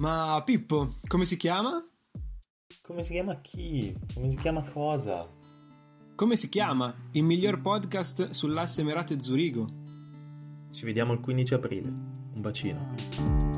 Ma Pippo, come si chiama? Come si chiama chi? Come si chiama cosa? Come si chiama il miglior podcast sull'asse Merate Zurigo? Ci vediamo il 15 aprile. Un bacino.